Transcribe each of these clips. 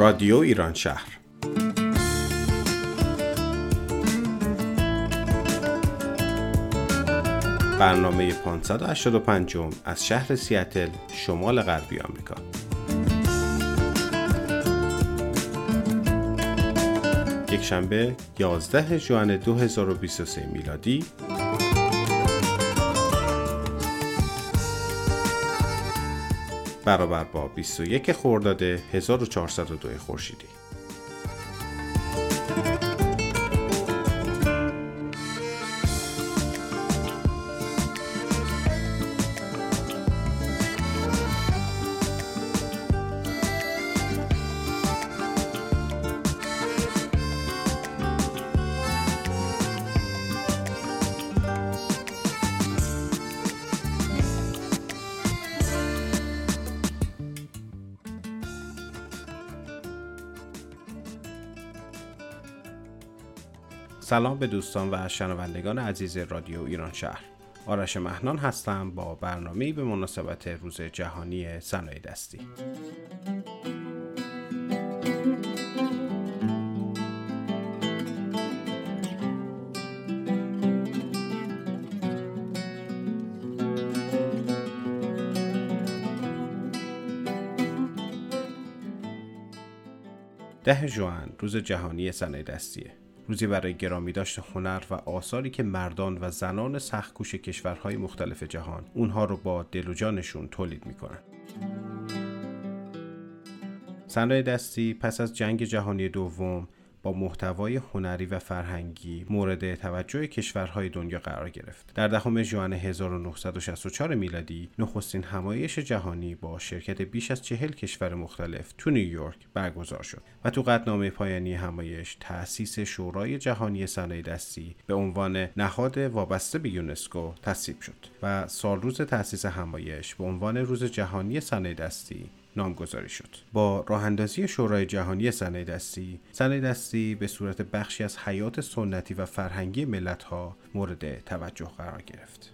رادیو ایران شهر. برنامه 585 از شهر سیاتل شمال غربی آمریکا. یک شنبه 11 ژوئن 2023 میلادی برابر با 21 خرداد 1402 خورشیدی. سلام به دوستان و شنوندگان عزیز رادیو ایران شهر. آرش مهنان هستم با برنامه به مناسبت روز جهانی صنایع دستی. ده ژوئن روز جهانی صنایع دستیه. روزی برای گرامی داشت هنر و آثاری که مردان و زنان سختکوش کشورهای مختلف جهان اونها رو با دل و جانشون تولید می‌کنن. صنایع دستی پس از جنگ جهانی دوم با محتوای هنری و فرهنگی مورد توجه کشورهای دنیا قرار گرفت. در دهم ژوئن 1964 میلادی نخستین همایش جهانی با شرکت بیش از چهل کشور مختلف تو نیویورک برگزار شد و تو قدنامه پایانی همایش تأسیس شورای جهانی صنایع دستی به عنوان نهاد وابسته به یونسکو تصویب شد و سال روز تأسیس همایش به عنوان روز جهانی صنایع دستی نامگذاری شد. با راه اندازی شورای جهانی صنایع دستی صنایع دستی به صورت بخشی از حیات سنتی و فرهنگی ملت ها مورد توجه قرار گرفت.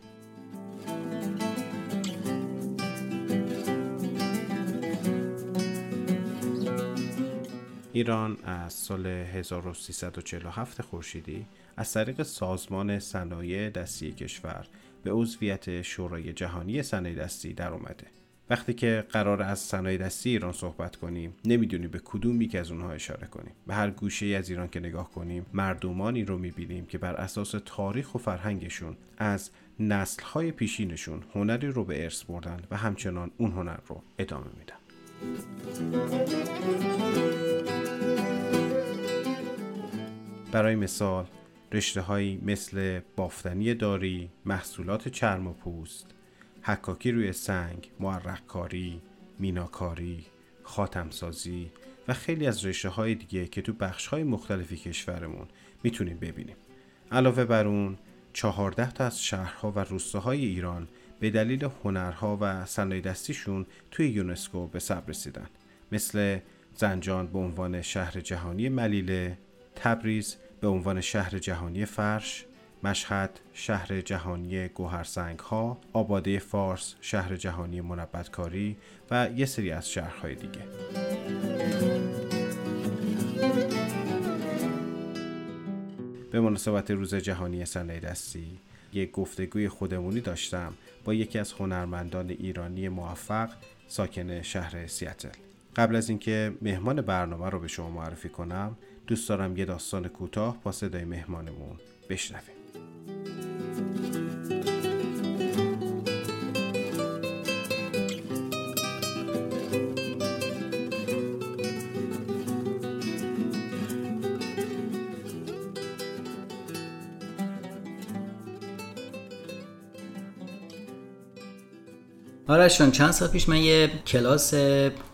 ایران از سال 1347 خورشیدی از طریق سازمان صنایع دستی کشور به عضویت شورای جهانی صنایع دستی در اومده. وقتی که قرار از صنایع دستی ایران صحبت کنیم نمی‌دونیم به کدوم یک از اونها اشاره کنیم. به هر گوشه از ایران که نگاه کنیم مردمانی رو می‌بینیم که بر اساس تاریخ و فرهنگشون از نسلهای پیشینشون هنری رو به ارث بردن و همچنان اون هنر رو ادامه میدن. برای مثال رشته مثل بافتنی داری، محصولات چرم و پوست، حکاکی روی سنگ، معرق کاری، میناکاری، خاتمسازی و خیلی از رشته های دیگه که تو بخش های مختلفی کشورمون می‌تونیم ببینیم. علاوه بر اون 14 تا از شهرها و روستاهای ایران به دلیل هنرها و صنایع دستیشون توی یونسکو به ثبت رسیدن مثل زنجان به عنوان شهر جهانی ملیله، تبریز به عنوان شهر جهانی فرش، مشهد شهر جهانی گوهرسنگ ها، آباده فارس شهر جهانی منبتکاری و یه سری از شهرهای دیگه. به مناسبت روز جهانی صنایع دستی یک گفتگوی خودمونی داشتم با یکی از هنرمندان ایرانی موفق ساکن شهر سیاتل. قبل از اینکه مهمان برنامه رو به شما معرفی کنم دوست دارم یه داستان کوتاه با صدای مهمانمون بشنویم. آرشان چند سال پیش من یه کلاس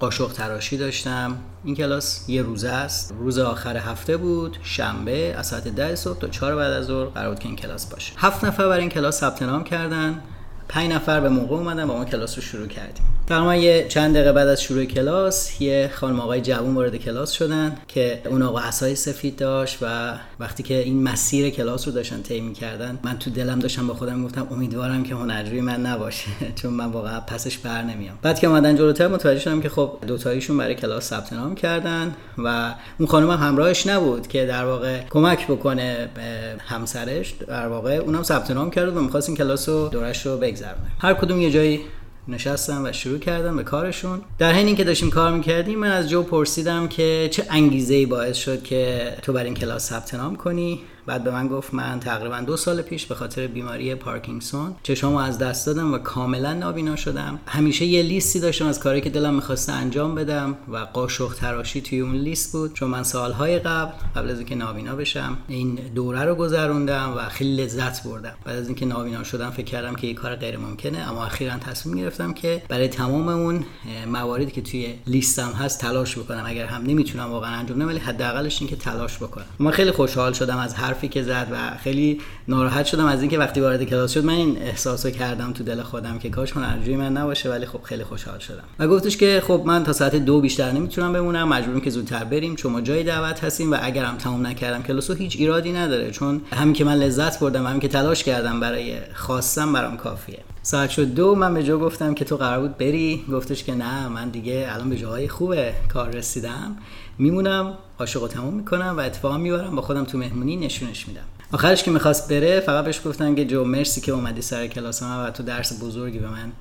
قاشق تراشی داشتم. این کلاس یه روزه است. روز آخر هفته بود شنبه از ساعت ده صبح تا چهار بعد از ظهر قرار بود که این کلاس باشه. هفت نفر برای این کلاس ثبت نام کردن. پنج نفر به موقع اومدن با ما کلاس رو شروع کردیم. تقریبا یه چند دقیقه بعد از شروع کلاس یه خانم آقای جوون وارد کلاس شدن که اون آقا عصای سفید داشت و وقتی که این مسیر کلاس رو داشتن طی می‌کردن من تو دلم داشتم با خودم گفتم امیدوارم که هنرجوی من نباشه چون من واقعا پسش بر نمیام. بعد که اومدن جلوتر متوجه شدم که خب دو تایشون برای کلاس ثبت نام کردن و اون خانم هم همراهش نبود که در واقع کمک بکنه به همسرش. در واقع اونم ثبت نام کرد و می‌خواست کلاس رو دورش رو بگذرونه هر کدوم یه جایی نشستم و شروع کردم به کارشون. در حین اینکه داشتیم کار می‌کردیم من از جو پرسیدم که چه انگیزه ای باعث شد که تو بر این کلاس ثبت نام کنی؟ بعد به من گفت من تقریبا دو سال پیش به خاطر بیماری پارکینسون چشامو از دست دادم و کاملا نابینا شدم. همیشه یه لیستی داشتم از کاری که دلم می‌خواسته انجام بدم و قاشق تراشی توی اون لیست بود. چون من سالهای قبل قبل از اینکه نابینا بشم این دوره رو گذروندم و خیلی لذت بردم. بعد از اینکه نابینا شدم فکر کردم که این کار غیر ممکنه. اما اخیرا تصمیم گرفتم که برای تمام اون مواردی که توی لیستم هست تلاش بکنم. اگر هم نمی‌تونم واقعا انجام بدم ولی حداقلش این که تلاش بکنم. من خیلی خوشحال شدم از هر حرفی که زد و خیلی ناراحت شدم از اینکه وقتی وارد کلاس شد من این احساسو کردم تو دل خودم که کاش هنرجوی من نباشه ولی خب خیلی خوشحال شدم. و گفتش که خب من تا ساعت دو بیشتر نمی‌تونم بمونم مجبورم که زودتر بریم چون ما جای دعوت هستیم و اگرم تموم نکردم کلاسو هیچ ایرادی نداره چون همین که من لذت بردم همین که تلاش کردم برای خواستم برام کافیه. ساعت شد دو من به جو گفتم که تو قرار بود بری؟ گفتش که نه من دیگه الان به جاهای خوبه کار رسیدم. میمونم عاشق تموم می‌کنم و اتفاقا می‌برم با خودم تو مهمونی نشونش میدم. آخرش که می‌خواست بره فقط بهش گفتم که جو مرسی که اومدی سر کلاس من و تو درس بزرگی به من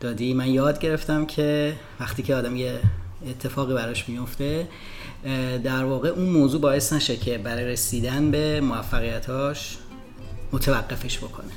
دادی. من یاد گرفتم که وقتی که آدم یه اتفاقی براش میفته در واقع اون موضوع باعث نشه که برای رسیدن به موفقیتاش متوقفش بکنه.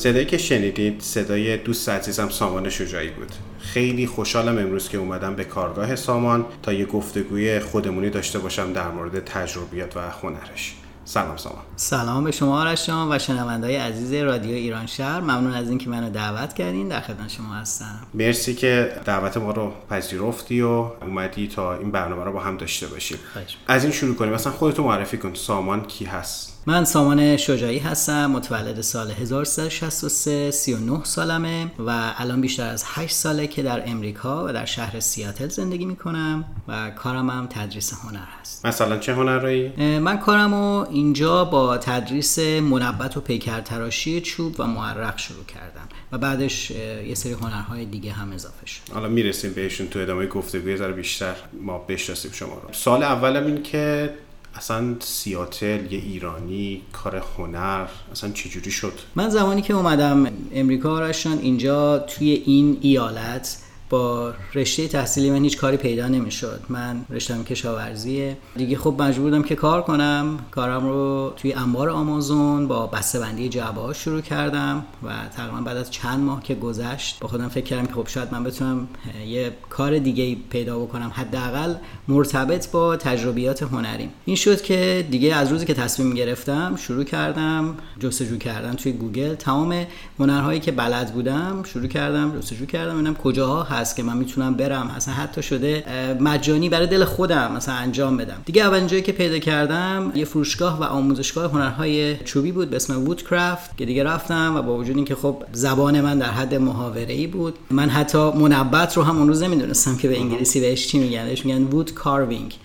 صدایی که شنیدید صدای دوست عزیزم سامان شجاعی بود. خیلی خوشحالم امروز که اومدم به کارگاه سامان تا یه گفتگوی خودمونی داشته باشم در مورد تجربیات و هنرش. سلام سامان. سلام به شما آرش و شنوندهای عزیز رادیو ایران شهر. ممنون از اینکه منو دعوت کردین. در خدمت شما هستم. مرسی که دعوت ما رو پذیرفتی و اومدی تا این برنامه رو با هم داشته باشیم. از این شروع کنیم. مثلا خودتو معرفی کن. سامان کی هست؟ من سامان شجاعی هستم متولد سال 1363 39 سالمه و الان بیشتر از 8 ساله که در امریکا و در شهر سیاتل زندگی می‌کنم و کارم هم تدریس هنر هست. مثلا چه هنرهایی؟ من کارم اینجا با تدریس منبت و پیکر تراشی چوب و معرق شروع کردم و بعدش یه سری هنرهای دیگه هم اضافه شد. حالا می‌رسیم بهشون تو ادامه گفتگوی ذره بیشتر ما بشناسیم شما رو. سال اولم این که اصلا سیاتل یه ایرانی کار هنر اصلا چجوری شد؟ من زمانی که اومدم امریکا رشتن اینجا توی این ایالت با رشته تحصیلی من هیچ کاری پیدا نمی‌شد. من رشتم کشاورزیه. دیگه خب مجبور بودم که کار کنم. کارم رو توی انبار آمازون با بسته بندی جعبه شروع کردم و تقریبا بعد از چند ماه که گذشت با خودم فکر کردم که خب شاید من بتونم یه کار دیگه پیدا بکنم. حداقل مرتبط با تجربیات هنریم. این شد که دیگه از روزی که تصمیم گرفتم شروع کردم. جستجو کردم توی گوگل. تمام هنرهایی که بلد بودم شروع کردم جستجو کردم. ببینم کجاها هست که من می‌تونم برم. اصلا حتی شده مجانی برای دل خودم مثلا انجام بدم. دیگه اولین جایی که پیدا کردم یه فروشگاه و آموزشگاه هنرهای چوبی بود به اسم Woodcraft که دیگه رفتم و با وجود اینکه خب زبان من در حد محاوره ای بود من حتی منبت رو هم اون روز نمی‌دونستم که به انگلیسی بهش چی میگن. بهش میگن wood carving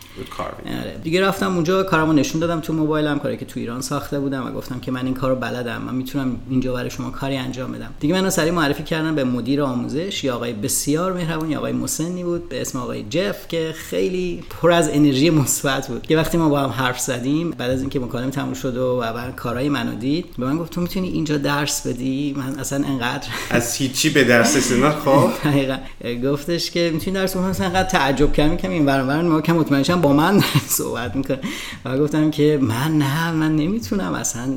آره. دیگه رفتم اونجا کارمو نشون دادم تو موبایلم کاری که تو ایران ساخته بودم و گفتم که من این کارو بلدم. من می‌تونم اینجا برای شما کاری انجام بدم. دیگه منو سری معرفی کردن به مدیر آموزش یا آقای بسیار مهربون یا آقای مسنی بود به اسم آقای جف که خیلی پر از انرژی مثبت بود. که وقتی ما با هم حرف زدیم بعد از اینکه مکالمه تموم شد و بعد کارهای منو دید به من گفت تو می‌تونی اینجا درس بدی؟ من اصلا انقدر از هیچی به درس رسیدن خب؟ گفتش که می‌تونی درس بدی؟ مثلا انقدر تعجب کردم. که این برابر ما که مطمئنم با من صحبت می‌کنه. و گفتم که من نه من نمی‌تونم. اصلا,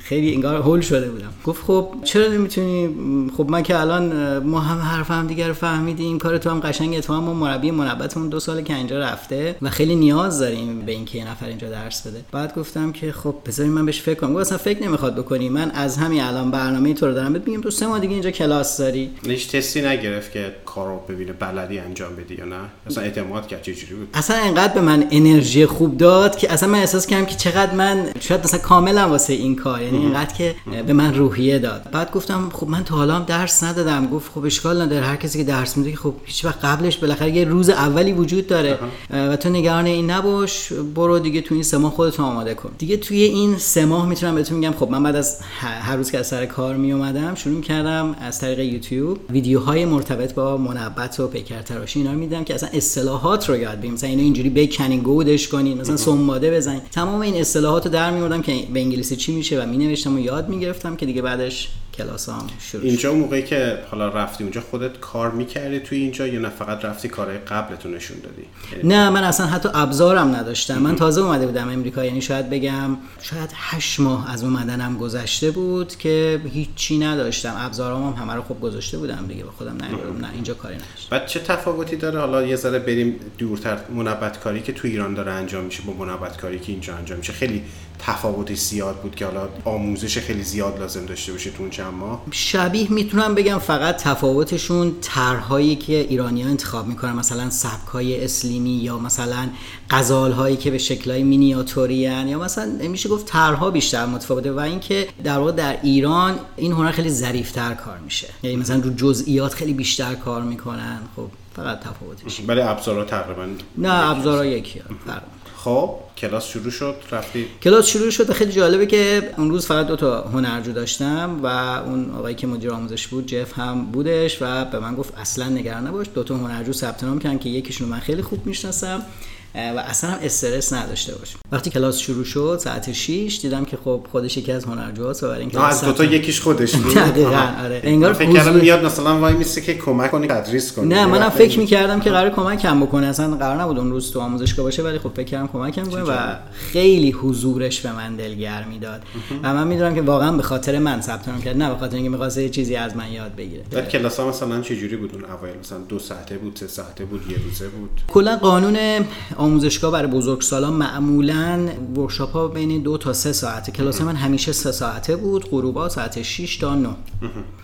خیلی انگار هول شده بودم. گفت خب چرا نمی‌تونی؟ خب من که الان ما هم حرف هم دیگر فهمیدیم کار تو هم قشنگ تو هم مربی منبتمون دو سال که اینجا رفته و خیلی نیاز داریم به اینکه یه نفر اینجا درس بده. بعد گفتم که خب بذارین من بهش فکر کنم. اصلا فکر نمی‌خواد بکنی. من از همین الان برنامه تو رو دارم. بهت میگم تو سه ماه دیگه اینجا کلاس داری. هیچ تستی نگرفت که کارو ببینه بلدی انجام بدی یا نه؟ اصلا اعتماد کرد چجوری بود؟ اصلا انقدر به من انرژی خوب داد که اصلا من احساس کردم که چقدر من شاید مثلا کاملا واسه این کار. یعنی اینقدر که به من روحیه داد. بعد گفتم خب من تا حالا هم درس ندادم. گفت خب اشکال نداره. هر کسی که درس میده خب هیچ وقت قبلش بالاخره یه روز اولی وجود داره. و تو نگران این نباش برو دیگه تو این سه ماه خودت آماده کن. دیگه توی این سه ماه می‌تونم بهتون میگم خب من بعد از هر روز که از سر کار می اومدم شروع کردم از طریق یوتیوب ویدیوهای مرتبط با منبت و پیکر تراشی اینا میدم که اصلا اصطلاحات رو یاد بگیریم. مثلا اینو اینجوری بکنین گودش کنین مثلا سنباده بزنین. تمام این اصطلاحات رو در میوردم که به انگلیسی چی میشه و می نوشتم و یاد می‌گرفتم که دیگه بعدش کلاس هم شروع اینجا موقعی که حالا رفتی اونجا خودت کار می‌کردی توی اینجا یا نه؟ فقط رفتی کارهای قبلتون نشون دادی؟ نه من اصلا حتی ابزارم نداشتم. من تازه اومده بودم امریکا. یعنی شاید بگم شاید هشت ماه از اومدنم گذشته بود که هیچی نداشتم. ابزارام هم همه رو خوب گذاشته بودم دیگه. به خودم نه اینجا کاری نداشتم. بعد چه تفاوتی داره؟ حالا یه ذره بریم دورتر. منبت کاری که تو ایران داره انجام میشه با منبت کاری که اینجا انجام میشه. خیلی تفاوت زیاد بود که حالا آموزش خیلی زیاد لازم داشته باشه تو اون چند ماه. شبیه می‌تونم بگم فقط تفاوتشون طرحهایی که ایرانیان انتخاب می‌کنن مثلا سبکای اسلیمی یا مثلا غزال هایی که به شکلهای مینیاتوری یا مثلا میشه گفت طرحها بیشتر متفاوته و اینکه در واقع در ایران این هنر خیلی ظریفتر کار میشه. یعنی مثلا رو جزئیات خیلی بیشتر کار می‌کنن. خب فقط تفاوتش. ولی ابزارها تقریبا نه ابزارها یکی فرق. خب کلاس شروع شد رفتی؟ کلاس شروع شد خیلی جالبه که اون روز فقط دو تا هنرجو داشتم و اون آقایی که مدیر آموزش بود جف هم بودش و به من گفت اصلا نگران نباش دو تا هنرجو ثبت نام کردن که یکیشون من خیلی خوب می‌شناسم. و اصلا هم استرس نداشته باش وقتی کلاس شروع شد ساعت 6 دیدم که خب خودش یکی از هنرجوهاست و برای اینکه از دو تا یکیش خودش بود؟ دقیقاً آره. انگار فکر کردم میاد مثلا وای میسته که کمک کنه تدریس کنه. نه منم فکر می‌کردم که قرار کمکم بکنه. اصلا قرار نبود اون روز تو آموزشگاه باشه ولی خب فکر کردم کمکم کنه و خیلی حضورش به من دلگرمی داد و من می‌دونم که واقعا به خاطر من ثبت نام کرد. نه به خاطر اینکه می‌خواسته یه چیزی از من یاد بگیره. بعد کلاس ها مثلا چه جوری بود اون اوایل؟ مثلا دو ساعته بود سه ساعته بود یه روزه بود؟ کلا قانون آموزشگاه برای بزرگسالان معمولا ورکشاپ ها بین دو تا سه ساعته. کلاس من همیشه سه ساعته بود. غروبا ساعت 6 تا 9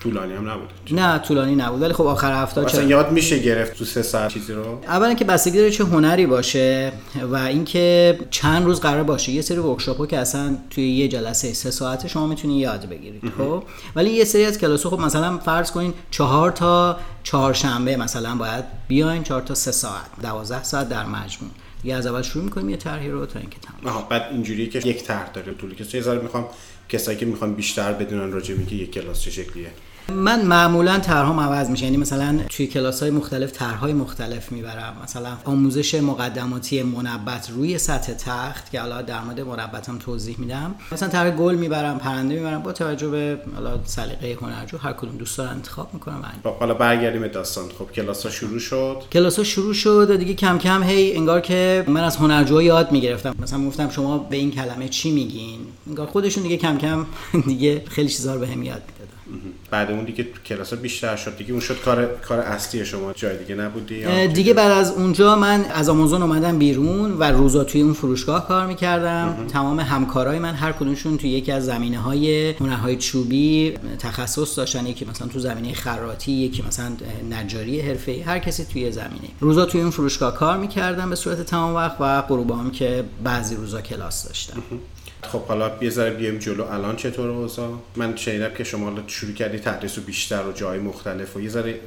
طولانی هم نبود. نه طولانی نبود. ولی خب آخر هفته چه یاد میشه گرفت تو سه ساعت چیزی رو؟ اولا که بستگی داره چه هنری باشه و اینکه چند روز قرار باشه. یه سری ورکشاپ ها که اصلا توی یه جلسه سه ساعته شما می‌تونید یاد بگیرید خب؟ ولی یه سری از کلاس خب مثلا فرض کنین چهار تا چهارشنبه مثلا باید بیاین چهار تا سه ساعت دوازده ساعت در مجموع. دیگه از اول شروع می‌کنیم یه طرحی رو تا اینکه تمام آها بعد اینجوریه که یک طرح داره طول که یه ذره می‌خوام کسایی که می‌خوان بیشتر بدونن راجع به یک کلاس چه شکلیه. من معمولا طرحام عوض میشه. یعنی مثلا توی کلاس های مختلف طرحهای مختلف می‌برم. مثلا آموزش مقدماتی منبت روی سطح تخت که حالا در مورد منبت هم توضیح میدم. مثلا طرح گل می‌برم پرنده می‌برم با توجه به حالا سلیقه هنرجو. هر کدوم دوست دارن انتخاب می‌کنم. خب حالا برگردیم به داستان. خب کلاس ها شروع شد. کلاس ها شروع شد دیگه کم کم هی انگار که من از هنرجو یاد می‌گرفتم. مثلا گفتم شما به این کلمه چی میگین؟ انگار خودشون دیگه کم کم دیگه خیلی چیزا رو بهم یاد بعد اون دیگه کلاس بیشتر شد. دیگه اون شد کار کار اصلی شما. جای دیگه نبودی. دیگه بعد از اونجا من از آمازون اومدم بیرون و روزا توی اون فروشگاه کار می‌کردم. تمام همکارای من هر کدومشون توی یکی از زمینه های هنرهای چوبی تخصص داشتن. یکی مثلا تو زمینه خراتی یکی مثلا نجاری حرفه‌ای. هر کسی توی زمینه. روزا توی اون فروشگاه کار می‌کردم به صورت تمام وقت و غروبا هم که بعضی روزا کلاس داشتم. خب حالا یه ذره بیایم جلو. الان چطور اوضاع؟ من شنیدم که شما شروع کردی تدریس رو بیشتر و جای مختلف و یه ذره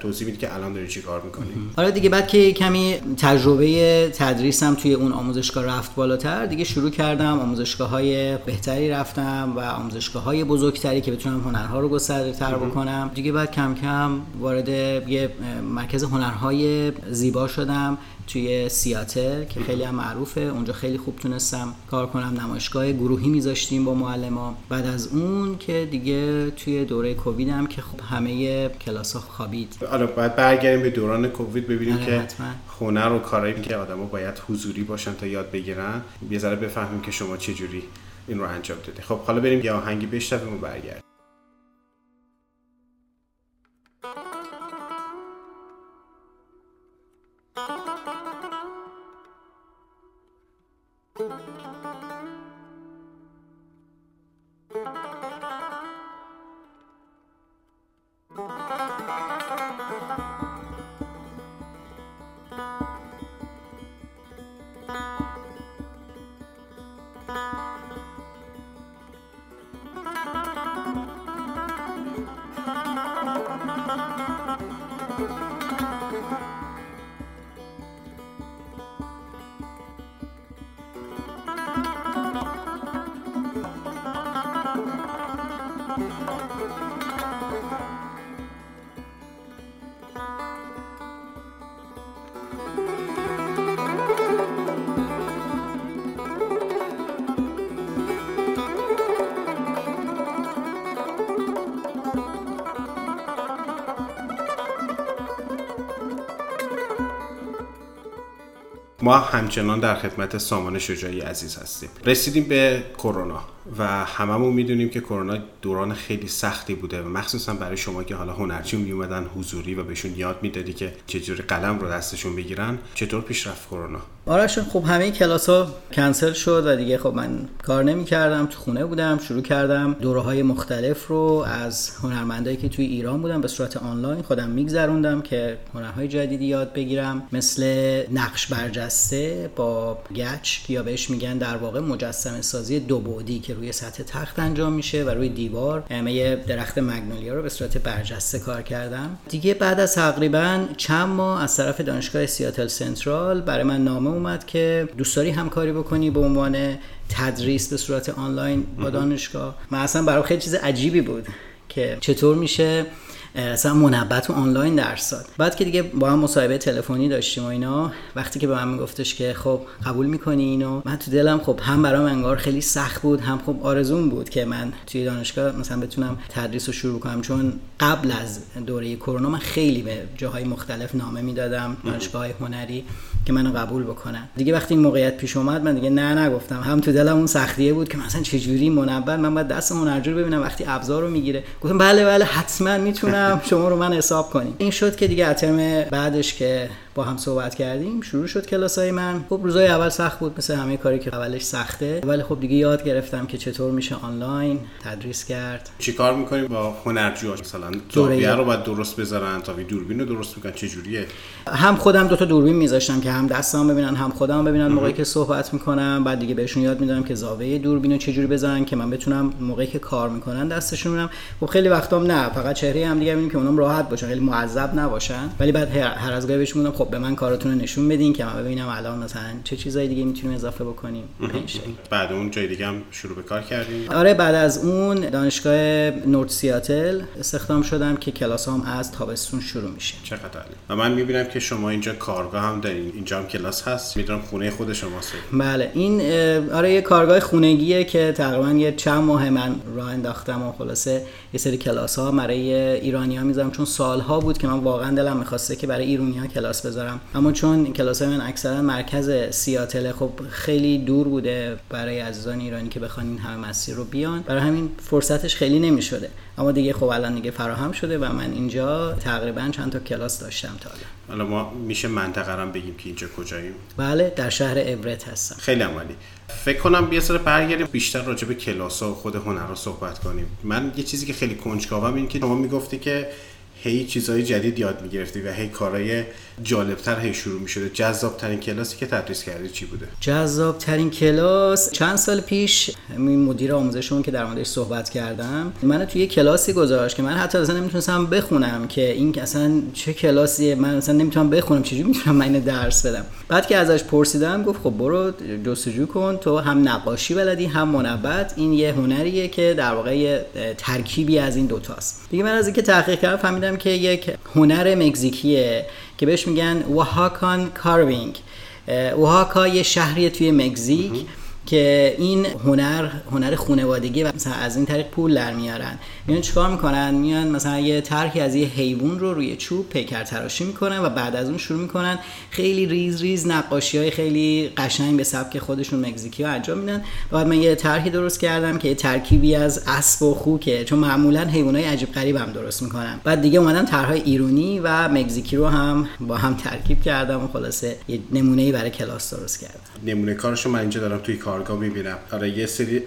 توضیح میدی که الان داری چی کار می‌کنی؟ حالا دیگه بعد که کمی تجربه تدریسم توی اون آموزشگاه رفت بالاتر دیگه شروع کردم. آموزشگاه های بهتری رفتم و آموزشگاه های بزرگتری که بتونم هنرها رو گسترده تر بکنم. دیگه بعد کم کم وارد یه مرکز هنرهای زیبا شدم. توی سیاتل که خیلی هم معروفه. اونجا خیلی خوب تونستم کار کنم نمایشگاه گروهی میذاشتیم با معلما. بعد از اون که دیگه توی دوره کووید هم که خب همه کلاس ها خوابید. حالا باید برگردیم به دوران کووید ببینیم که حتما. هنر و کارهایی که آدما باید حضوری باشن تا یاد بگیرن. یه ذره بفهمیم که شما چه جوری این رو انجام دادی. خب حالا بریم یه آهنگی بشنویم و برگردیم. ما همچنان در خدمت سامان شجاعی عزیز هستیم. رسیدیم به کرونا و هممون می‌دونیم که کرونا دوران خیلی سختی بوده و مخصوصا برای شما که حالا هنرچی می اومدن حضوری و بهشون یاد می‌دادی که چجوری قلم رو دستشون بگیرن چطور پیش رفت کرونا؟ آرش خب همه کلاس ها کنسل شد و دیگه خب من کار نمی کردم تو خونه بودم شروع کردم دوره های مختلف رو از هنرمندایی که توی ایران بودم به صورت آنلاین خودم میگذروندم که هنرهای جدیدی یاد بگیرم مثل نقش برجسته با گچ یا بهش میگن در واقع مجسمه سازی دو بعدی که روی سطح تخت انجام میشه و روی دیوار. همه درخت مگنولیا رو به صورت برجسته کار کردم. دیگه بعد از تقریبا چند ماه از طرف دانشگاه سیاتل سنترال برای من نامه اومد که دوست داری همکاری بکنی به عنوان تدریس به صورت آنلاین با دانشگاه؟ من اصلا برای خیلی چیز عجیبی بود که چطور میشه اصلا منبت و آنلاین درس داد. بعد که دیگه با هم مصاحبه تلفنی داشتیم و اینا وقتی که به من میگفتش که خب قبول می‌کنی اینو؟ من تو دلم خب هم برام انگار خیلی سخت بود هم خب آرزوم بود که من توی دانشگاه مثلا بتونم تدریس رو شروع کنم. چون قبل از دوره کرونا من خیلی به جاهای مختلف نامه می‌دادم دانشگاه هنری که منو قبول بکنن. دیگه وقتی این موقعیت پیش اومد من دیگه نه نگفتم. هم تو دلم اون سختیه بود که مثلا چجوری منبت من باید دست هنرجو ببینم وقتی ابزار رو می‌گیره. گفتم بله بله حتما می‌تونم. شما رو من حساب کنیم. این شد که دیگه اترم بعدش که با هم صحبت کردیم شروع شد کلاس های من. خب روزای اول سخت بود مثل همه کاری که اولش سخته. ولی خب دیگه یاد گرفتم که چطور میشه آنلاین تدریس کرد. چیکار می‌کنیم؟ با هنرجو مثلا زاویه رو باید درست بذارن تا دوربین رو درست می‌کنن. چه جوریه؟ هم خودم دو تا دوربین میذاشتم که هم دستام ببینن هم خودم ببینن موقعی که صحبت می‌کنم. بعد دیگه بهشون یاد می‌دادم که زاویه دوربین رو چجوری بذارن که من بتونم موقعی که کار می‌کنن دستشون ببینم. خب خیلی وقتام نه. فقط چهره هم دیگه که اونم راحت باشن خیلی معذب نباشن. ولی بعد هر از گاهی بهشون خب به من کاراتون رو نشون بدین که من ببینم الان مثلا چه چیزایی دیگه می‌تونیم اضافه بکنیم. بعد اون جای دیگه هم شروع به کار کردیم آره بعد از اون دانشگاه نورد سیاتل استخدام شدم که کلاس هم از تابستون شروع میشه. چقدر عالی. و من می‌بینم که شما اینجا کارگاه هم دارین. اینجا هم کلاس هست. می‌دونم خونه خود شماست بله. این آره یه کارگاه خونگیه که تقریبا یه چند ماه من راه انداختم و خلاصه یه سری کلاس ها برای ایرانی ها می‌ذارم. چون سالها بود که من واقعا دلم می‌خواسته که برای ایرانی ها کلاس بذارم اما چون کلاس من اکثرا مرکز سیاتل خب خیلی دور بوده برای عزیزان ایرانی که بخوان این همه مسیر رو بیان. برای همین فرصتش خیلی نمی‌شده. اما دیگه خب الان دیگه فراهم شده و من اینجا تقریبا چند تا کلاس داشتم تا حالا ما میشه منطقه رو بگیم که اینجا کجاییم؟ بله در شهر ابرت هستم. خیلی عمالی فکر کنم بیا سر برگردیم بیشتر راجع به کلاس ها و خود هنر رو صحبت کنیم. من یه چیزی که خیلی کنجکاوم این که شما می‌گفتی که هی چیزهای جدید یاد می‌گرفتی و هی کارهای جالبتر هی شروع می‌شده. جذاب ترین کلاسی که تدریس کردی چی بوده؟ جذاب ترین کلاس چند سال پیش این مدیر آموزشمون که در موردش صحبت کردم من توی یه کلاسی گذاشت که من حتی اصلا نمی‌تونستم بخونم که این اصلا چه کلاسیه من اصلا نمی‌تونم بخونم چجوری می‌تونم من درس بدم؟ بعد که ازش پرسیدم گفت خب برو جستجو کن تو هم نقاشی بلدی هم منبت این یه هنریه که در واقع ترکیبی از این دوتاست دیگه من از اینکه تحقیق کردم فهمیدم که یک هنر مکزیکیه که بهش میگن Oaxacan carving. وهاکا یه شهری توی مکزیک. که این هنر هنر خانوادگی و مثلا از این طریق پول در میارن. میان چیکار می‌کنن؟ میان مثلا یه طرحی از یه حیوان رو روی چوب پیکر تراشی می‌کنن و بعد از اون شروع می‌کنن خیلی ریز ریز نقاشی های خیلی قشنگ به سبک خودشون مکزیکی ها انجام میدن. و بعد من یه طرحی درست کردم که یه ترکیبی از اسب و خوکه چون معمولا حیوانای عجیب غریب هم درست می‌کنن. بعد دیگه اومدم طرحهای ایرونی و مکزیکی رو هم با هم ترکیب کردم و خلاصه یه نمونه برای کلاس درست کردم. نمونه کارشو من اینجا دارم توی کارگاه می‌بینم. آره یه سری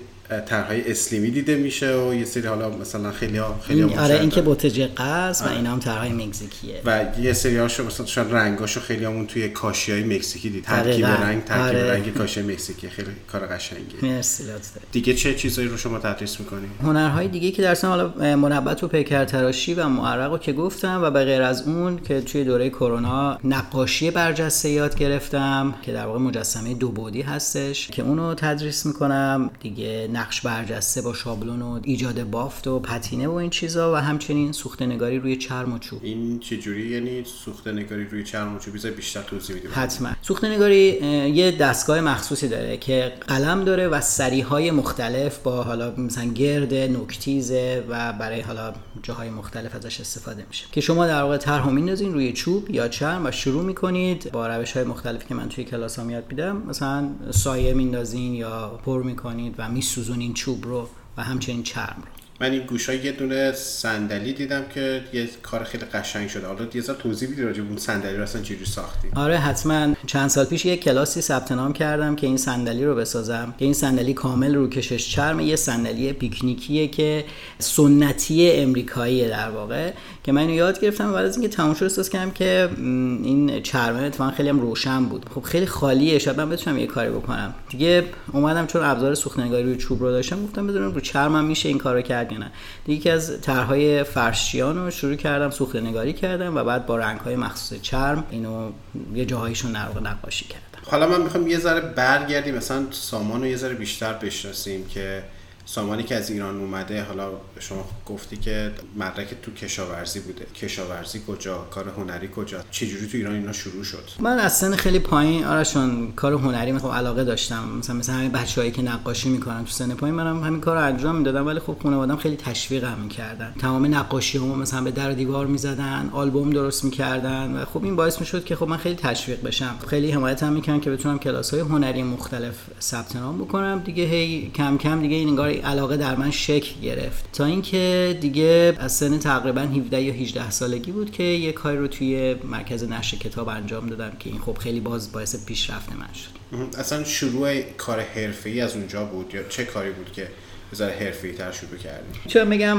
طرحهای اسلیمی دیده میشه و یه سری حالا مثلا خیلی ها خیلی این آره این که بوتجقه است و اینا هم طرحهای مکزیکیه. و یه سری هاشو مثلا شاید رنگاشو خیلی همون توی کاشی های مکزیکی دید. ترکیب رنگ ترکیب آره. رنگ کاشی مکزیکی. خیلی کار قشنگیه. مرسی دیگه چه چیزایی رو شما تدریس می‌کنی؟ هنرهای دیگه که درس حالا مربط و پیکر تراشی و معرق رو که گفتم و به غیر از اون که توی دوره کرونا نقاشی برجسته یاد گرفتم که در واقع مجسمه دو بعدی هستش که اونو تدریس می‌کنم. دیگه نقش برجسته با شابلون و ایجاد بافت و پتینه و این چیزا و همچنین سوخته نگاری روی چرم و چوب. این چجوری یعنی سوخته نگاری روی چرم و چوب بیشتر توضیح بدید حتما. سوخته نگاری یه دستگاه مخصوصی داره که قلم داره و سری های مختلف با حالا مثلا گرد نوکتیزه و برای حالا جاهای مختلف ازش استفاده میشه. که شما در واقع طرح میندازین روی چوب یا چرم و شروع می‌کنید با روش های مختلفی که من توی کلاس یاد میدم. مثلا سایه میندازین یا پر می‌کنید و میسوزونید. این چوب رو و همچنین چرم رو. من این گوشا یه دونه صندلی دیدم که یه کار خیلی قشنگ شده. حالا یه ذره توضیح بدید راجع اون صندلی رو اصلا چجوری ساختی آره حتما. چند سال پیش یه کلاسی ثبت نام کردم که این صندلی رو بسازم. که این صندلی کامل رو کشش چرم یه صندلی پیکنیکیه که سنتی امریکاییه در واقع. که من یاد گرفتم بعد از اینکه تمام شد احساس کردم که این چرمه اتفاقا خیلی هم روشن بود. خب خیلی خالیه. شاید من بتونم یه کاری بکنم. دیگه اومدم چون ابزار سوختنگاری روی چوب رو داشتم گفتم بذارم رو چرمم میشه این کارو کرد یا نه یکی از طرحهای فرشیان رو شروع کردم سوخته نگاری کردم و بعد با رنگ های مخصوص چرم اینو یه جاهایشون نقاشی کردم. حالا من می‌خوام یه ذره برگردیم مثلا سامان رو یه ذره بیشتر بشناسیم که سامانی که از ایران اومده حالا شما گفتی که مدرک تو کشاورزی بوده. کشاورزی کجا؟ کار هنری کجا؟ چجوری تو ایران اینا شروع شد؟ من از سن خیلی پایین آرشون کار هنری خب علاقه داشتم. مثلا مثلا همین بچه‌هایی که نقاشی می‌کنن تو سن پایین منم همین کار رو انجام می‌دادم. ولی خب خانواده‌ام خیلی تشویقم می‌کردن. تمام نقاشی هم مثلا به در و دیوار می‌زدن آلبوم درست می‌کردن و خب این باعث می‌شد که خب من خیلی تشویق بشم. خیلی حمایتم می‌کنن که بتونم کلاس های هنری مختلف ثبت نام بکنم. دیگه هی کم کم دیگه این انگار علاقه در من شکل گرفت. تا اینکه دیگه از سن تقریبا 17 یا 18 سالگی بود که یه کاری رو توی مرکز نشر کتاب انجام دادم که این خب خیلی باز باعث پیشرفت من شد. اصلا شروع کار حرفه‌ای از اونجا بود یا چه کاری بود که بذاره حرفه‌ای تر شروع کردیم. چرا میگم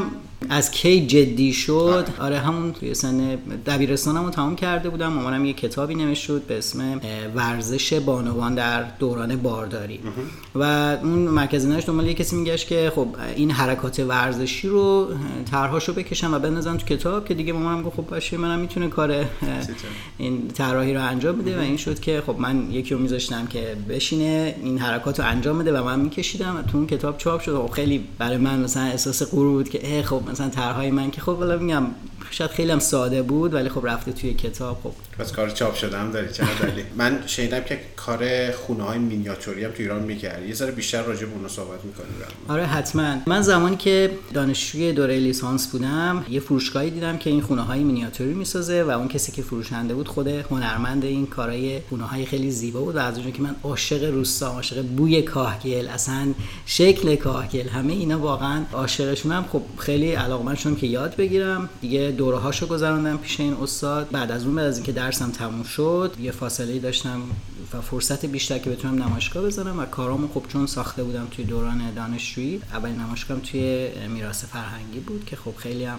از کی جدی شد؟ آره همون توی سن دبیرستانمو تمام کرده بودم. مامانم یه کتابی نوشته بود به اسم ورزش بانوان در دوران بارداری. و اون مرکز نش دنبال یه کسی میگشت که خب این حرکات ورزشی رو طرحاشو بکشم و بندازم تو کتاب که دیگه مامانم گفت خب باشه منم می‌تونه کار این طراحی رو انجام بده؟ و این شد که خب من یکی رو میذاشتم که بشینه این حرکات رو انجام بده و من میکشیدم و تو اون کتاب چاپ شد. خب خیلی برای من مثلا احساس غرور بود که خب مثلا طرحهای من که خب والا میگم شاید خیلی هم ساده بود ولی خب رفته توی کتاب خب. پس کار چاپ شده هم داری چه دلیل من شنیدم که کار خونه های مینیاتوری هم تو ایران می‌کرد یه ذره بیشتر راجع به اون صحبت می‌کنیم آره حتما. من زمانی که دانشجوی دوره لیسانس بودم یه فروشگاهی دیدم که این خونه های مینیاتوری می‌سازه و اون کسی که فروشنده بود خود هنرمند این کارهای خونه های خیلی زیبا بود و از اونجا که من عاشق روستا عاشق بوی کاهگل اصلا شکل کاهگل همه اینا واقعا عاشقشونم. خب خیلی علاقمند شدم که یاد بگیرم. دیگه دوره هاشو گذروندم پیش این استاد. بعد از اون بعد از اینکه درسم تموم شد یه فاصله داشتم و فرصت بیشتر که بتونم نمایشگاه بزنم و کارامو خب چون ساخته بودم توی دوران دانشجویی اولین نمایشگاهم توی میراث فرهنگی بود که خب خیلی هم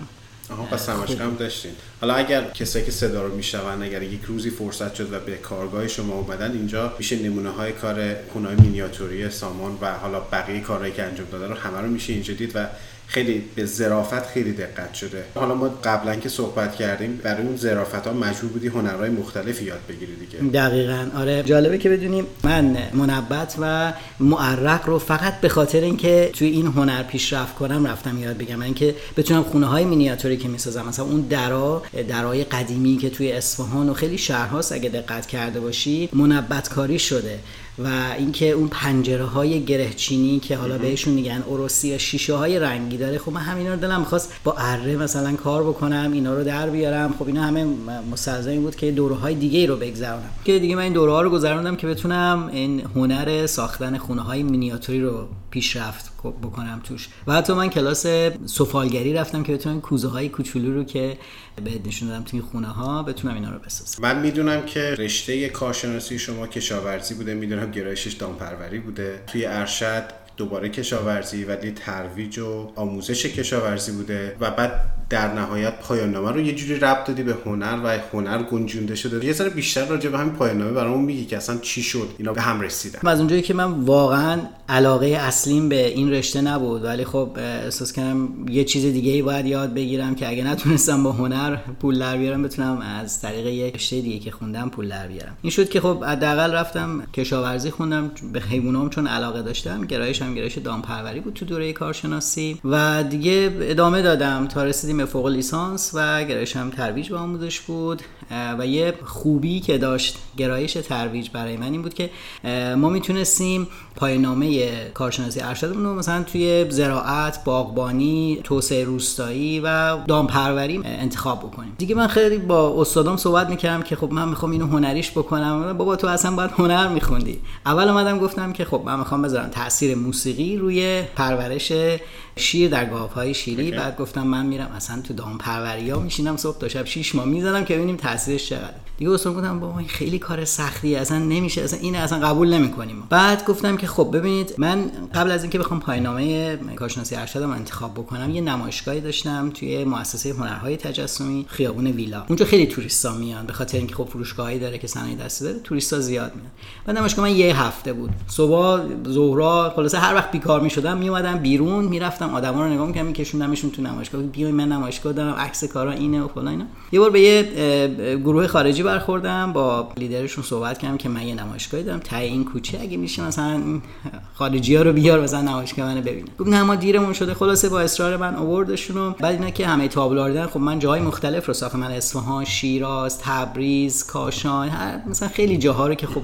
آها پس نمایشگاه هم داشتین. حالا اگر کسایی که صدا رو میشنون اگر یک روزی فرصت شد و به کارگاه شما اومدن اینجا میشه نمونه های کار خونه مینیاتوری سامان و حالا بقیه کارهایی که انجام دادن رو همه رو میشه اینجا دید و خیلی به ظرافت خیلی دقت شده. حالا ما قبلا که صحبت کردیم برای اون ظرافت ها مجبور بودی هنرهای مختلفی یاد بگیری دیگه. دقیقا. آره جالبه که بدونیم من منبت و معرق رو فقط به خاطر اینکه توی این هنر پیشرفت کنم رفتم یاد بگم من اینکه بتونم خونه های مینیاتوری که می‌سازم مثلا اون درا درای قدیمی که توی اصفهان و خیلی شهرهاست اگه دقت کرده باشی منبت کاری شده. و اینکه اون پنجره های گرهچینی که حالا بهشون میگن اوروسی یا شیشه های رنگی داره خب من همین رو دلم می‌خواست با اره مثلا کار بکنم اینا رو در بیارم. خب اینا همه مستلزم بود که دوره های دیگه ای رو بگذرونم. که دیگه من این دوره ها رو گذروندم که بتونم این هنر ساختن خونه های مینیاتوری رو پیشرفت بکنم توش. و حتی من کلاس سفالگری رفتم که بتونم کوزه های کوچولو رو که به نشون دادم توی خونه ها بتونم اینا رو بسازم. من می‌دونم که رشته کارشناسی شما کشاورزی بوده می‌دونم گرایشش دامپروری بوده. توی ارشد دوباره کشاورزی ولی ترویج و آموزش کشاورزی بوده. و بعد در نهایت پایان نامه رو یه جوری ربط دادی به هنر و هنر گنجونده شده. یه ذره بیشتر راجع به همین پایان نامه برامون میگی که اصلا چی شد اینا به هم رسیدن. از اونجایی که من واقعا علاقه اصلیم به این رشته نبود ولی خب احساس کردم یه چیز دیگه ای باید یاد بگیرم که اگه نتونستم با هنر پول در بیارم بتونم از طریق یه رشته دیگه که خوندم پول در بیارم. این شد که خب حداقل رفتم کشاورزی خوندم به حیوانام چون علاقه داشتم. گرایشم گرایش دامپروری بود تو دوره کارشناسی و دیگه ادامه دادم. تا رسیدیم فوق لیسانس و گرایش هم ترویج و آموزش بود. و یه خوبی که داشت گرایش ترویج برای من این بود که ما می‌تونستیم پایانامه کارشناسی ارشدمون رو مثلا توی زراعت، باغبانی، توسعه روستایی و دامپروری انتخاب بکنیم. دیگه من خیلی با استادام صحبت می‌کردم که خب من می‌خوام اینو هنریش بکنم. بابا تو اصلا باید هنر میخوندی. اول اومدم گفتم که خب من می‌خوام بذارم تاثیر موسیقی روی پرورش شیر در های شیری بعد گفتم من میرم اصلا تو دام پروری ها میشینم صبح تا شب 6 ماه می‌زنم که ببینیم تاثیرش چقدر دیگه اصلا گفتم بابا این خیلی کار سختی اصلا نمیشه اصلا این اصلا قبول نمی‌کنیم. بعد گفتم که خب ببینید من قبل از اینکه بخوام پایان‌نامه کارشناسی ارشدم انتخاب بکنم یه نمایشگاهی داشتم توی مؤسسه هنرهای تجسمی خیابون ویلا. اونجا خیلی توریستا میان به خاطر اینکه خب فروشگاهی داره که صنایع دستی داره توریستا زیاد میان. بعد نمایشگاه من یه هفته بود. صبح ظهرا خلاصه هر وقت بیکار می‌شدم میومدم بیرون می‌رفتم آدما رو نگاه می‌کردم میکشوندمشون تو نمایشگاه. بیای من نمایشگاه دارم عکس کارا اینه و فلان اینا. یه بار به یه گروه خارجی برخوردم با لیدرشون صحبت کردم که من یه نمایشگاهی دارم. تای این کوچه اگه میشه مثلا خارجی ها رو بیار مثلا نمایشگاه منو ببینن. گفت نه ما دیرمون شده. خلاصه با اصرار من آوردشون و بعد اینا که همه دیدن خب من جای مختلف رو ساختم. من اصفهان شیراز تبریز کاشان هر مثلا خیلی جاها رو که خب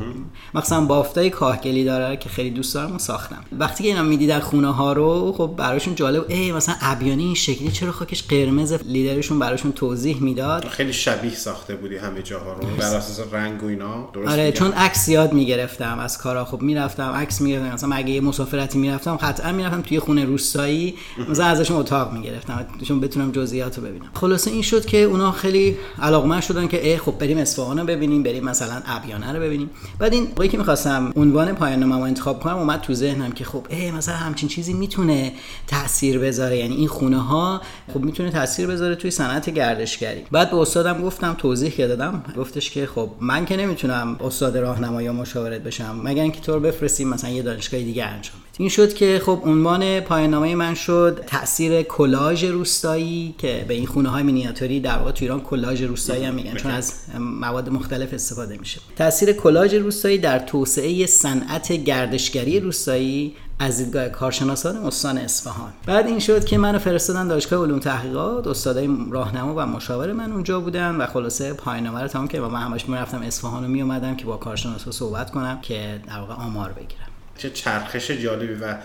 مثلا بافتای کاهگلی داره که خیلی دوست دارم و ساختم. وقتی که اینا می‌دیدن خونه ها رو خب براشون جالب ای مثلا ابیانی این شکلی چرا خاکش قرمز؟ لیدرشون براشون توضیح می‌داد. خیلی شبیه ساخته بودی همه جاها رو؟ بر اساس رنگ و اینا؟ درست آره چون عکس یاد می‌گرفتم از کارا. خب می‌رفتم عکس می‌گرفتم. مثلا اگه یه مسافرتی می‌رفتم قطعا می‌رفتم توی خونه روستایی. مثلا ازشون اتاق می‌گرفتم چون بتونم جزئیات رو ببینم. خلاصه این شد که اونا خیلی علاقمند شدن که ای خب بریم اصفهان رو ببینیم بریم مثلا ابیانه رو ببینیم. بعد این موقعی که می‌خواستم عنوان پایان نامه انتخاب کنم اومد تو ذهنم که خب ای مثلا همچین چیزی می‌تونه تاثیر بذاره. یعنی این خونه ها خب می‌تونه تاثیر بذاره توی صنعت گردشگری. بعد به استادم گفتم توضیح که دادم گفتش که خب من که نمی‌تونم استاد راهنمایی یا مشاورت بشم مگر اینکه تو رو بفرستیم مثلا یه دانشگاه دیگه انجام بدیم. این شد که خب عنوان پایان نامه من شد تاثیر کلاژ روستایی که به این خونه های مینیاتوری در واقع تو ایران کلاژ روستایی هم میگن چون از مواد مختلف استفاده میشه. تاثیر کلاژ روستایی در توسعه صنعت گردشگری روستایی از دیدگاه کارشناسان استان اصفهان. بعد این شد که منو فرستادن دانشگاه علوم تحقیقات استادای راهنما و مشاور من اونجا بودن و خلاصه پایان‌نامه رو تمام که من همش می‌رفتم اصفهان و میومدم که با کارشناسا صحبت کنم که در واقع آمار بگیرم. چه چرخش جالبی و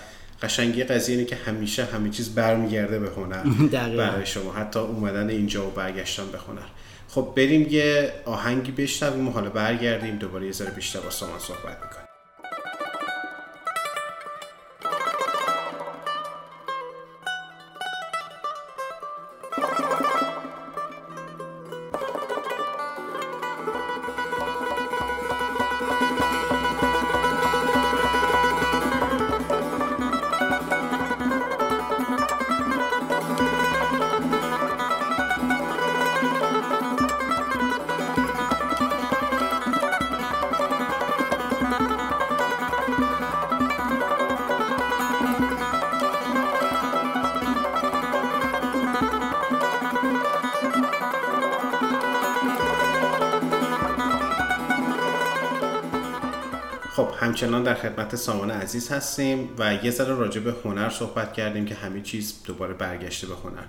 قشنگی قضیه اینه که همیشه همه چیز برمیگرده به هنر برای شما حتی اومدن اینجا و برگشتن به هنر. خب بریم یه آهنگی بشنویم و حالا برگردیم دوباره یه ذره بیشتر با سامان صحبت می‌کنیم. همچنان در خدمت سامان عزیز هستیم و یه ذره راجع به هنر صحبت کردیم که همه چیز دوباره برگشته به هنر.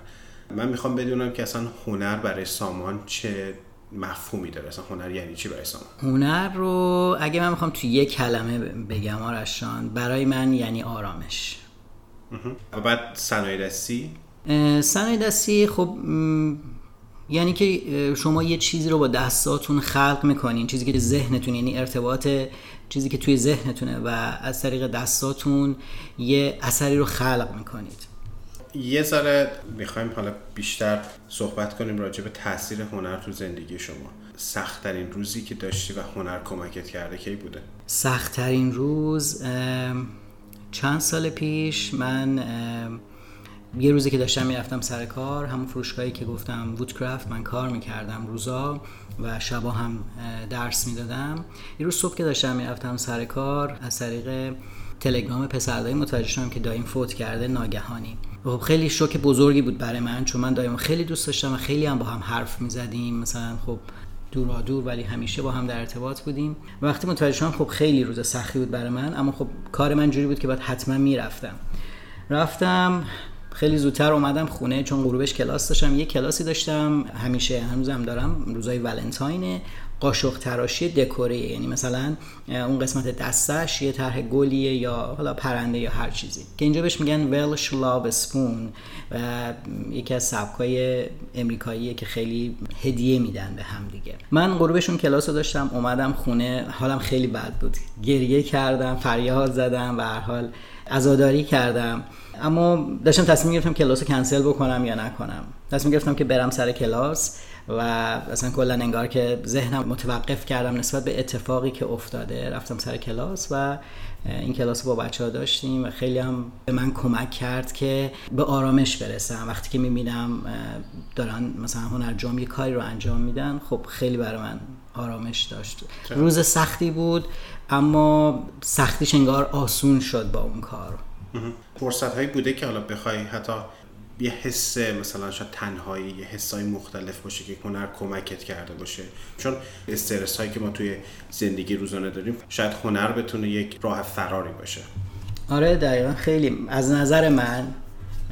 من می‌خوام بدونم که اصلا هنر برای سامان چه مفهومی داره؟ اصلا هنر یعنی چی برای سامان؟ هنر رو اگه من می‌خوام تو یک کلمه بگم آرشان برای من یعنی آرامش. و بعد صنایع دستی صنایع دستی خب یعنی که شما یه چیزی رو با دستاتون خلق می‌کنین چیزی که ذهنتون یعنی ارتباط چیزی که توی ذهنتونه و از طریق دستاتون یه اثری رو خلق می‌کنید. یه ذره می‌خوایم حالا بیشتر صحبت کنیم راجع به تاثیر هنر تو زندگی شما. سختترین روزی که داشتی و هنر کمکت کرده کی بوده؟ سختترین روز چند سال پیش من یه روزی که داشتم می‌رفتم سر کار همون فروشگاهی که گفتم وودکرافت من کار می‌کردم روزا و شبا هم درس می‌دادم. یه روز صبح که داشتم می‌رفتم سر کار از طریق تلگرام پسردایی متوجه شدم که دایم فوت کرده ناگهانی. خب خیلی شوک بزرگی بود برای من چون من دایم خیلی دوست داشتم و خیلی هم با هم حرف می‌زدیم. مثلا خب دورا دور ولی همیشه با هم در ارتباط بودیم. وقتی متوجه شدم خب خیلی روز سختی بود برای من اما خب کار من جوری بود که باید حتما می‌رفتم. رفتم خیلی زودتر اومدم خونه چون غروبش کلاس داشتم. یه کلاسی داشتم. همیشه هنوزم دارم. روزای ولنتاینه. قاشق تراشی دکوری. یعنی مثلا اون قسمت دستش یه طرح گلیه یا حالا پرنده یا هر چیزی. که اینجا بهش میگن ولش لاب سپون و یکی از سبکای امریکاییه که خیلی هدیه میدن به هم دیگه. من غروبشون کلاس رو داشتم. اومدم خونه. حالم خیلی بد بود. گریه کردم. فریاد زدم. و هر حال عزاداری کردم. اما داشتم تصمیم گرفتم کلاس رو کنسل بکنم یا نکنم. تصمیم گرفتم که برم سر کلاس و اصلا کلا انگار که ذهنم متوقف کردم نسبت به اتفاقی که افتاده. رفتم سر کلاس و این کلاس رو با بچه ها داشتیم و خیلی هم به من کمک کرد که به آرامش برسم. وقتی که می‌بینم دارن مثلا هنرجام یه کاری رو انجام میدن خب خیلی برای من آرامش داشت. روز سختی بود اما سختیش انگار آسون شد با اون کار. فرصت هایی بوده که حالا بخوای حتی یه حس مثلا شاید تنهایی یه حسای مختلف باشه که هنر کمکت کرده باشه. چون استرس هایی که ما توی زندگی روزانه داریم شاید هنر بتونه یک راه فراری باشه. آره دقیقا. خیلی از نظر من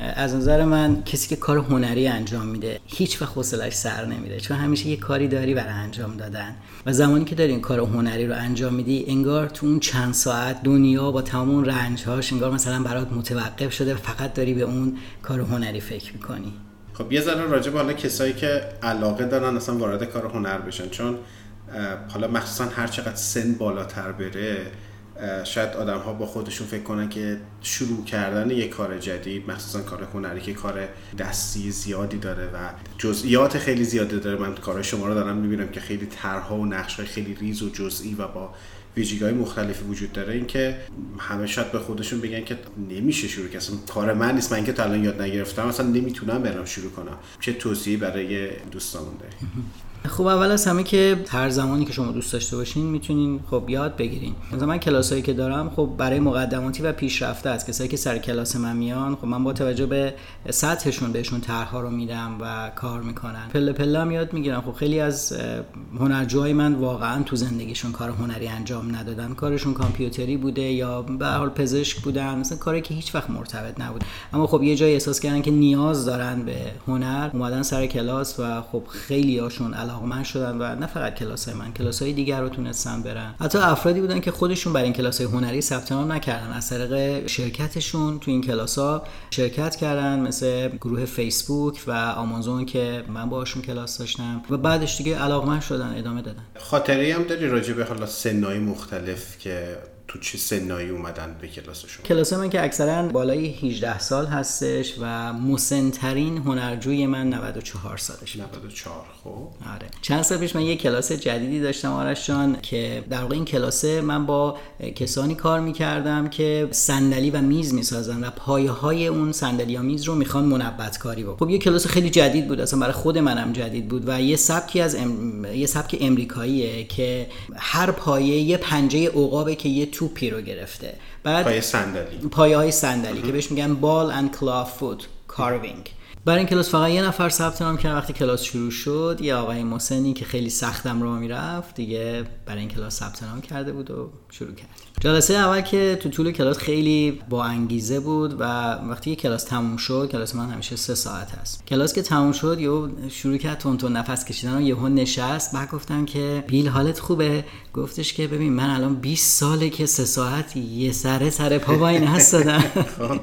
از نظر من کسی که کار هنری انجام میده هیچ وقت حوصلش سر نمیره. چون همیشه یه کاری داری برای انجام دادن. و زمانی که داری این کار هنری رو انجام میدی انگار تو اون چند ساعت دنیا با تمام اون رنجهاش انگار مثلا برات متوقف شده فقط داری به اون کار هنری فکر می‌کنی. خب یه ذره راجع به حالا کسایی که علاقه دارن اصلا وارد کار هنر بشن. چون حالا مخصوصا هر چقدر سن بالاتر بره شاید آدم ها با خودشون فکر کنن که شروع کردن یک کار جدید مخصوصا کار هنری که کار دستی زیادی داره و جزئیات خیلی زیاده داره. من کار شما رو دارم می‌بینم که خیلی طرحها و نقش خیلی ریز و جزئی و با ویژگی مختلفی وجود داره. اینکه همه شاید به خودشون بگن که نمیشه شروع که کار من نیست. من که تا الان یاد نگرفتم اصلا نمی‌تونم برم شروع کنم. چه توصیه برای دوستانون داری؟ خب اول از همه که هر زمانی که شما دوست داشته باشین می‌تونین خب یاد بگیرین. مثلا من کلاسایی که دارم خب برای مقدماتی و پیشرفته است. کسایی که سر کلاس من میان خب من با توجه به سطحشون بهشون طرحها رو میدم و کار می‌کنن. پله پله هم یاد می‌گیرم خب خیلی از هنرجوهای من واقعا تو زندگیشون کار هنری انجام ندادن. کارشون کامپیوتری بوده یا به حال پزشک بودن. مثلا کاری که هیچ وقت مرتبط نبود. اما خب یه جایی احساس کردن که نیاز دارن به هنر. اومدن سر کلاس و خب خیلی هاشون علاقمند شدن و نه فقط کلاس من کلاس های دیگر رو تونستن برن. حتی افرادی بودن که خودشون برای کلاس هنری ثبت نام نکردن. از طریق شرکتشون تو این کلاس ها شرکت کردن مثل گروه فیسبوک و آمازون که من باشون کلاس داشتم و بعدش دیگه علاقمند شدن ادامه دادن. خاطری هم داری راجع به حالا سنای مختلف که تو چه سنایی اومدن به کلاسشون؟ کلاس من که اکثرا بالای 18 سال هستش و مسنترین هنرجوی من 94 سالش 94 خب. آره. چند سال پیش من یه کلاس جدیدی داشتم آرش جان که در واقع این کلاسه من با کسانی کار می‌کردم که صندلی و میز می‌سازن و پایه های اون صندلی یا میز رو می‌خوان منبت کاری بکنن. خب یه کلاس خیلی جدید بود اصلا برای خود منم جدید بود و یه سبکی از ام... یه سبک امریکاییه که هر پایه یه پنجه عقابه که یه توپی رو گرفته. بعد پایه صندلی. پایه های صندلی که بهش میگن ball and claw foot carving برای این کلاس فقط یه نفر ثبت نام کرد. وقتی کلاس شروع شد یه آقای مسنی که خیلی سختم راه می‌رفت دیگه برای این کلاس ثبت نام کرده بود و شروع کرد. جلسه اول که تو طول کلاس خیلی با انگیزه بود و وقتی یه کلاس تموم شد کلاس من همیشه سه ساعت هست. کلاس که تموم شد یهو شروع کرد تون تون نفس کشیدن و یهو نشست. بعد گفتم که بیل حالت خوبه؟ گفتش که ببین من الان 20 ساله که سه ساعت یه سره سر پا با این هستم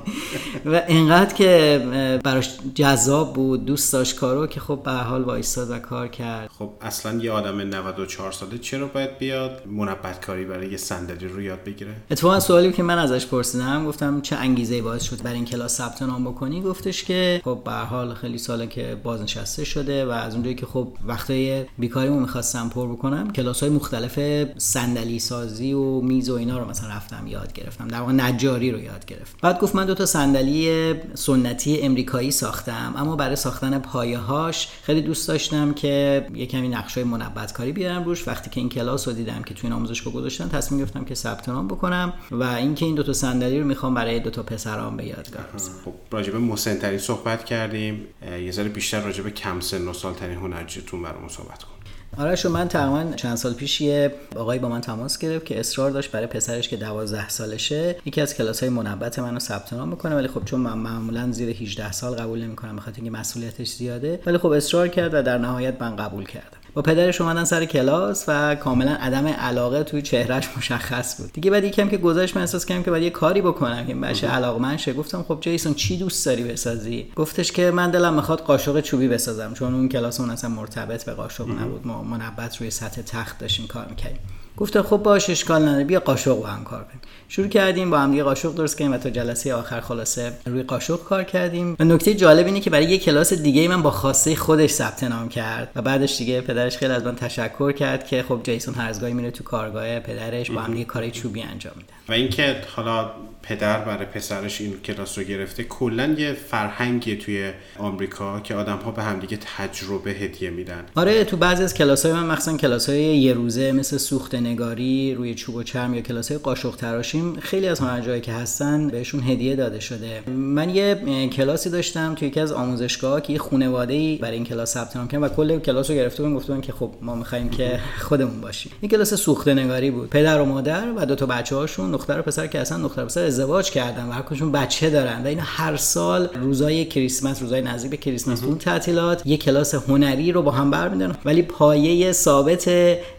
و اینقدر که براش جذاب بود دوست داشت کارو که خب به حال وایستاد و کار کرد. خب اصلا یه آدم 94 ساله چرا باید بیاد؟ منبت کاری برای یه صندلی رو یاد بگیره. اتفاقا سوالی که من ازش پرسیدم گفتم چه انگیزه باعث شد برای این کلاس ثبت نام بکنی؟ گفتش که خب به حال خیلی ساله که بازنشسته شده و از اونجایی که خب وقتای بیکاریمو می‌خواستم پر بکنم کلاس های مختلف صندلی سازی و میز و اینا رو مثلا رفتم یاد گرفتم. در واقع نجاری رو یاد گرفت بعد گفت من دو تا صندلی سنتی امریکایی ساختم اما برای ساختن پایه هاش خیلی دوست داشتم که یه کمی نقشه منبت کاری بیارم روش. وقتی که این کلاس رو دیدم که تو این آموزشگاه گذاشتن تصمیم گرفتم که ثبت نام بکنم و اینکه این دو تا صندلی رو می‌خوام برای دو تا پسرام به یادگار خب راجب مسنتری صحبت کردیم. یه ذره بیشتر راجب کم سن و سالترین هنرجیتون برامون صحبت کن. آرش من تقریبا چند سال پیش یه آقایی با من تماس گرفت که اصرار داشت برای پسرش که 12 سالشه یکی از کلاس های منبت منو ثبت نام بکنه ولی خب چون من معمولا زیر 18 سال قبول نمی‌کنم بخاطر اینکه مسئولیتش زیاده. ولی خب اصرار کرد و در نهایت من قبول کردم. با پدرش اومدن سر کلاس و کاملا عدم علاقه توی چهرهش مشخص بود. دیگه بعد یکم که گذشت من احساس کردم که باید یه کاری بکنم که بشه علاقمند شه. گفتم خب جیسون چی دوست داری بسازی؟ گفتش که من دلم می‌خواد قاشق چوبی بسازم چون اون کلاس اون اصلا مرتبط به قاشق نبود. ما منبت روی سطح تخت داشتیم کار می‌کردیم. گفتم خب باش اشکال نداره. بیا قاشق با هم کار کنیم. شروع کردیم با هم دیگه قاشق درست کردیم و تا جلسه آخر خلاصه روی قاشق کار کردیم. و نکته جالب اینه که برای یه کلاس دیگه من با خواسته خودش ثبت نام کرد و بعدش دیگه پدرش خیلی از من تشکر کرد که خب جیسون هرزگاهی میره تو کارگاه پدرش با هم دیگه کارهای چوبی انجام میدن. و اینکه حالا پدر برای پسرش این کلاس رو گرفته کلا یه فرهنگی توی آمریکا که آدم ها به همدیگه تجربه هدیه میدن. آره تو بعضی از کلاس های من مخصوصا کلاس های یه روزه مثل سوخت نگاری روی چوب و چرم یا کلاس های قاشق تراشیم خیلی از هنرجایی که هستن بهشون هدیه داده شده. من یه کلاسی داشتم توی یکی از آموزشگاه که یه خانواده ای برای این کلاس ثبت نام کردن و کل کلاس رو گرفته بودن گفتن که خب ما می‌خوایم که خودمون باشیم. این کلاس سوخت نگاری بود. پدر و مادر و دو تا بچه‌هاشون دختر و پسر که اصلا دختر و پسر ازدواج کردن و هر کدوم بچه دارن و اینا هر سال روزای کریسمس روزای نزدیک به کریسمس اون تعطیلات. یه کلاس هنری رو با هم برمیدارن. ولی پایه ثابت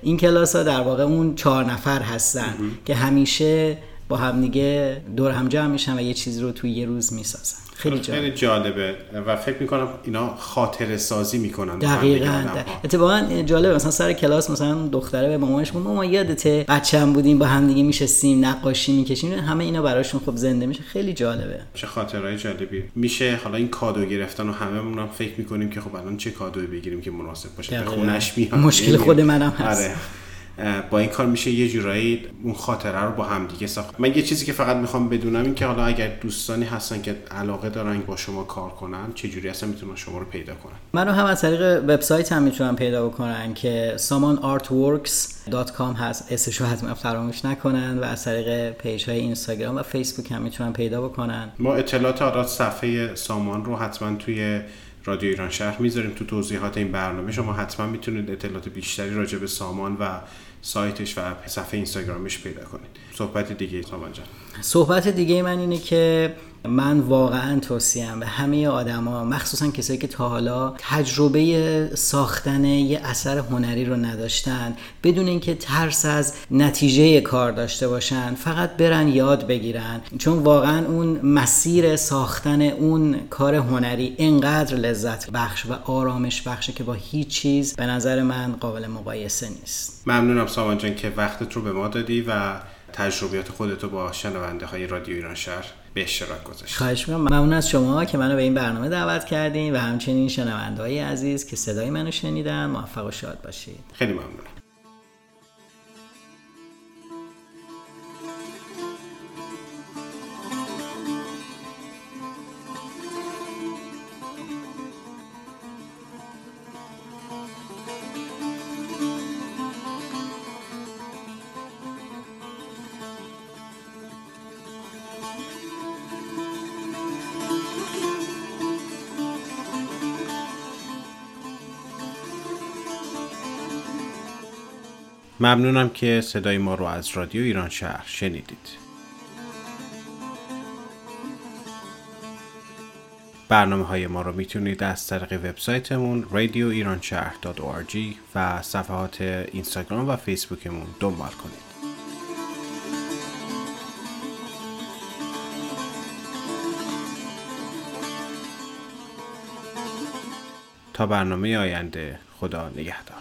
این کلاس ها در واقع اون چهار نفر هستن که همیشه با هم دیگه دور هم جمع میشن و یه چیزی رو توی یه روز می‌سازن. خیلی جالب. خیلی جالبه. و فکر می‌کنم اینا خاطره سازی می‌کنن دقیقاً. اتفاقا جالبه. مثلا سر کلاس مثلا دختره به مامانش میگه ما یادته بچه‌ام بودیم با هم دیگه میشستیم نقاشی می‌کشیم؟ همه اینا براشون خب زنده میشه. خیلی جالبه. چه خاطرهای جالبی. میشه حالا این کادو گرفتن و همه هم فکر می‌کنیم که خب الان چه کادوی بگیریم که مناسب باشه. به خونش میاد. مشکل خود منم هست. آره. با این کار میشه یه جورایی اون خاطره رو با هم دیگه ساخت. من یه چیزی که فقط می‌خوام بدونم این که حالا اگر دوستانی هستن که علاقه دارن با شما کار کنن چه جوری هستن می‌تونن شما رو پیدا کنن؟ منو هم از طریق وبسایت هم می‌تونن پیدا بکنن که samanartworks.com هست. اسمشو حتما فراموش نکنن و از طریق پیج های اینستاگرام و فیسبوک هم می‌تونن پیدا بکنن. ما اطلاعات آراد صفحه سامان رو حتما توی رادیو ایران شهر می‌ذاریم تو توضیحات این برنامه. شما حتما می‌تونید اطلاعات بیشتری راجع به سامان و سایتش و صفحه اینستاگرامش پیدا کنید. صحبت دیگه سامان جان. صحبت دیگه من اینه که من واقعا توصیم به همه آدما مخصوصا کسایی که تا حالا تجربه ساختن یه اثر هنری رو نداشتن بدون اینکه ترس از نتیجه کار داشته باشن فقط برن یاد بگیرن. چون واقعا اون مسیر ساختن اون کار هنری اینقدر لذت بخش و آرامش بخشه که با هیچ چیز به نظر من قابل مقایسه نیست. ممنونم سامان جان که وقتت رو به ما دادی و تجربیات خودتو با شنونده های رادیو ایران شهر به اشتراک گذاشت خواهش می‌کنم. ممنون از شما که منو به این برنامه دعوت کردین و همچنین شنونده عزیز که صدای منو شنیدن موفق و شاد باشید. خیلی ممنونم. ممنونم که صدای ما رو از رادیو ایران شهر شنیدید. برنامه های ما رو می‌تونید از طریق وبسایتمون radioiranshahr.org و صفحات اینستاگرام و فیسبوکمون دنبال کنید. تا برنامه آینده خدا نگهدار.